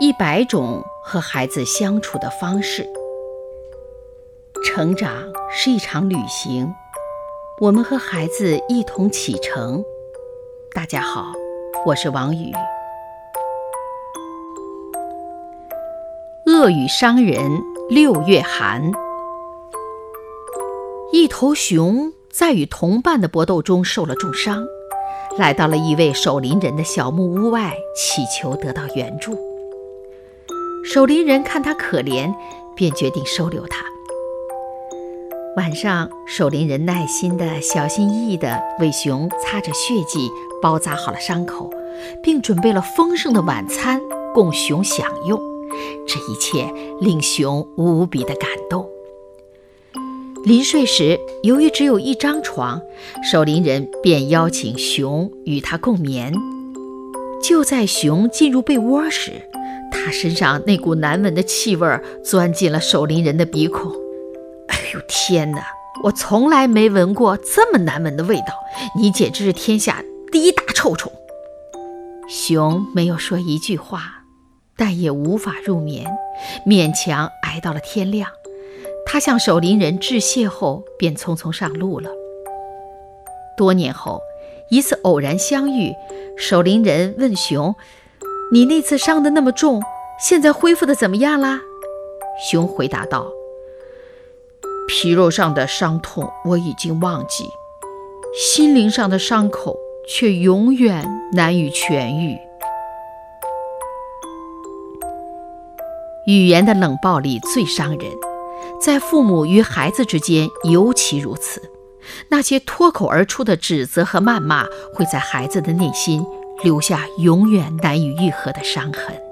一百种和孩子相处的方式。成长是一场旅行，我们和孩子一同启程。大家好，我是王宇。恶语伤人，六月寒。一头熊在与同伴的搏斗中受了重伤，来到了一位守林人的小木屋外，祈求得到援助。守林人看他可怜，便决定收留他。晚上，守林人耐心的、小心翼翼地为熊擦着血迹，包扎好了伤口，并准备了丰盛的晚餐供熊享用。这一切令熊无比的感动。临睡时，由于只有一张床，守林人便邀请熊与他共眠。就在熊进入被窝时，他身上那股难闻的气味钻进了守林人的鼻孔。哎呦天哪！我从来没闻过这么难闻的味道，你简直是天下第一大臭虫。熊没有说一句话，但也无法入眠，勉强挨到了天亮。他向守林人致谢后，便匆匆上路了。多年后，一次偶然相遇，守林人问熊。你那次伤得那么重，现在恢复的怎么样啦？熊回答道：“皮肉上的伤痛我已经忘记，心灵上的伤口却永远难以痊愈。语言的冷暴力最伤人，在父母与孩子之间尤其如此。那些脱口而出的指责和谩骂，会在孩子的内心。”留下永远难以愈合的伤痕。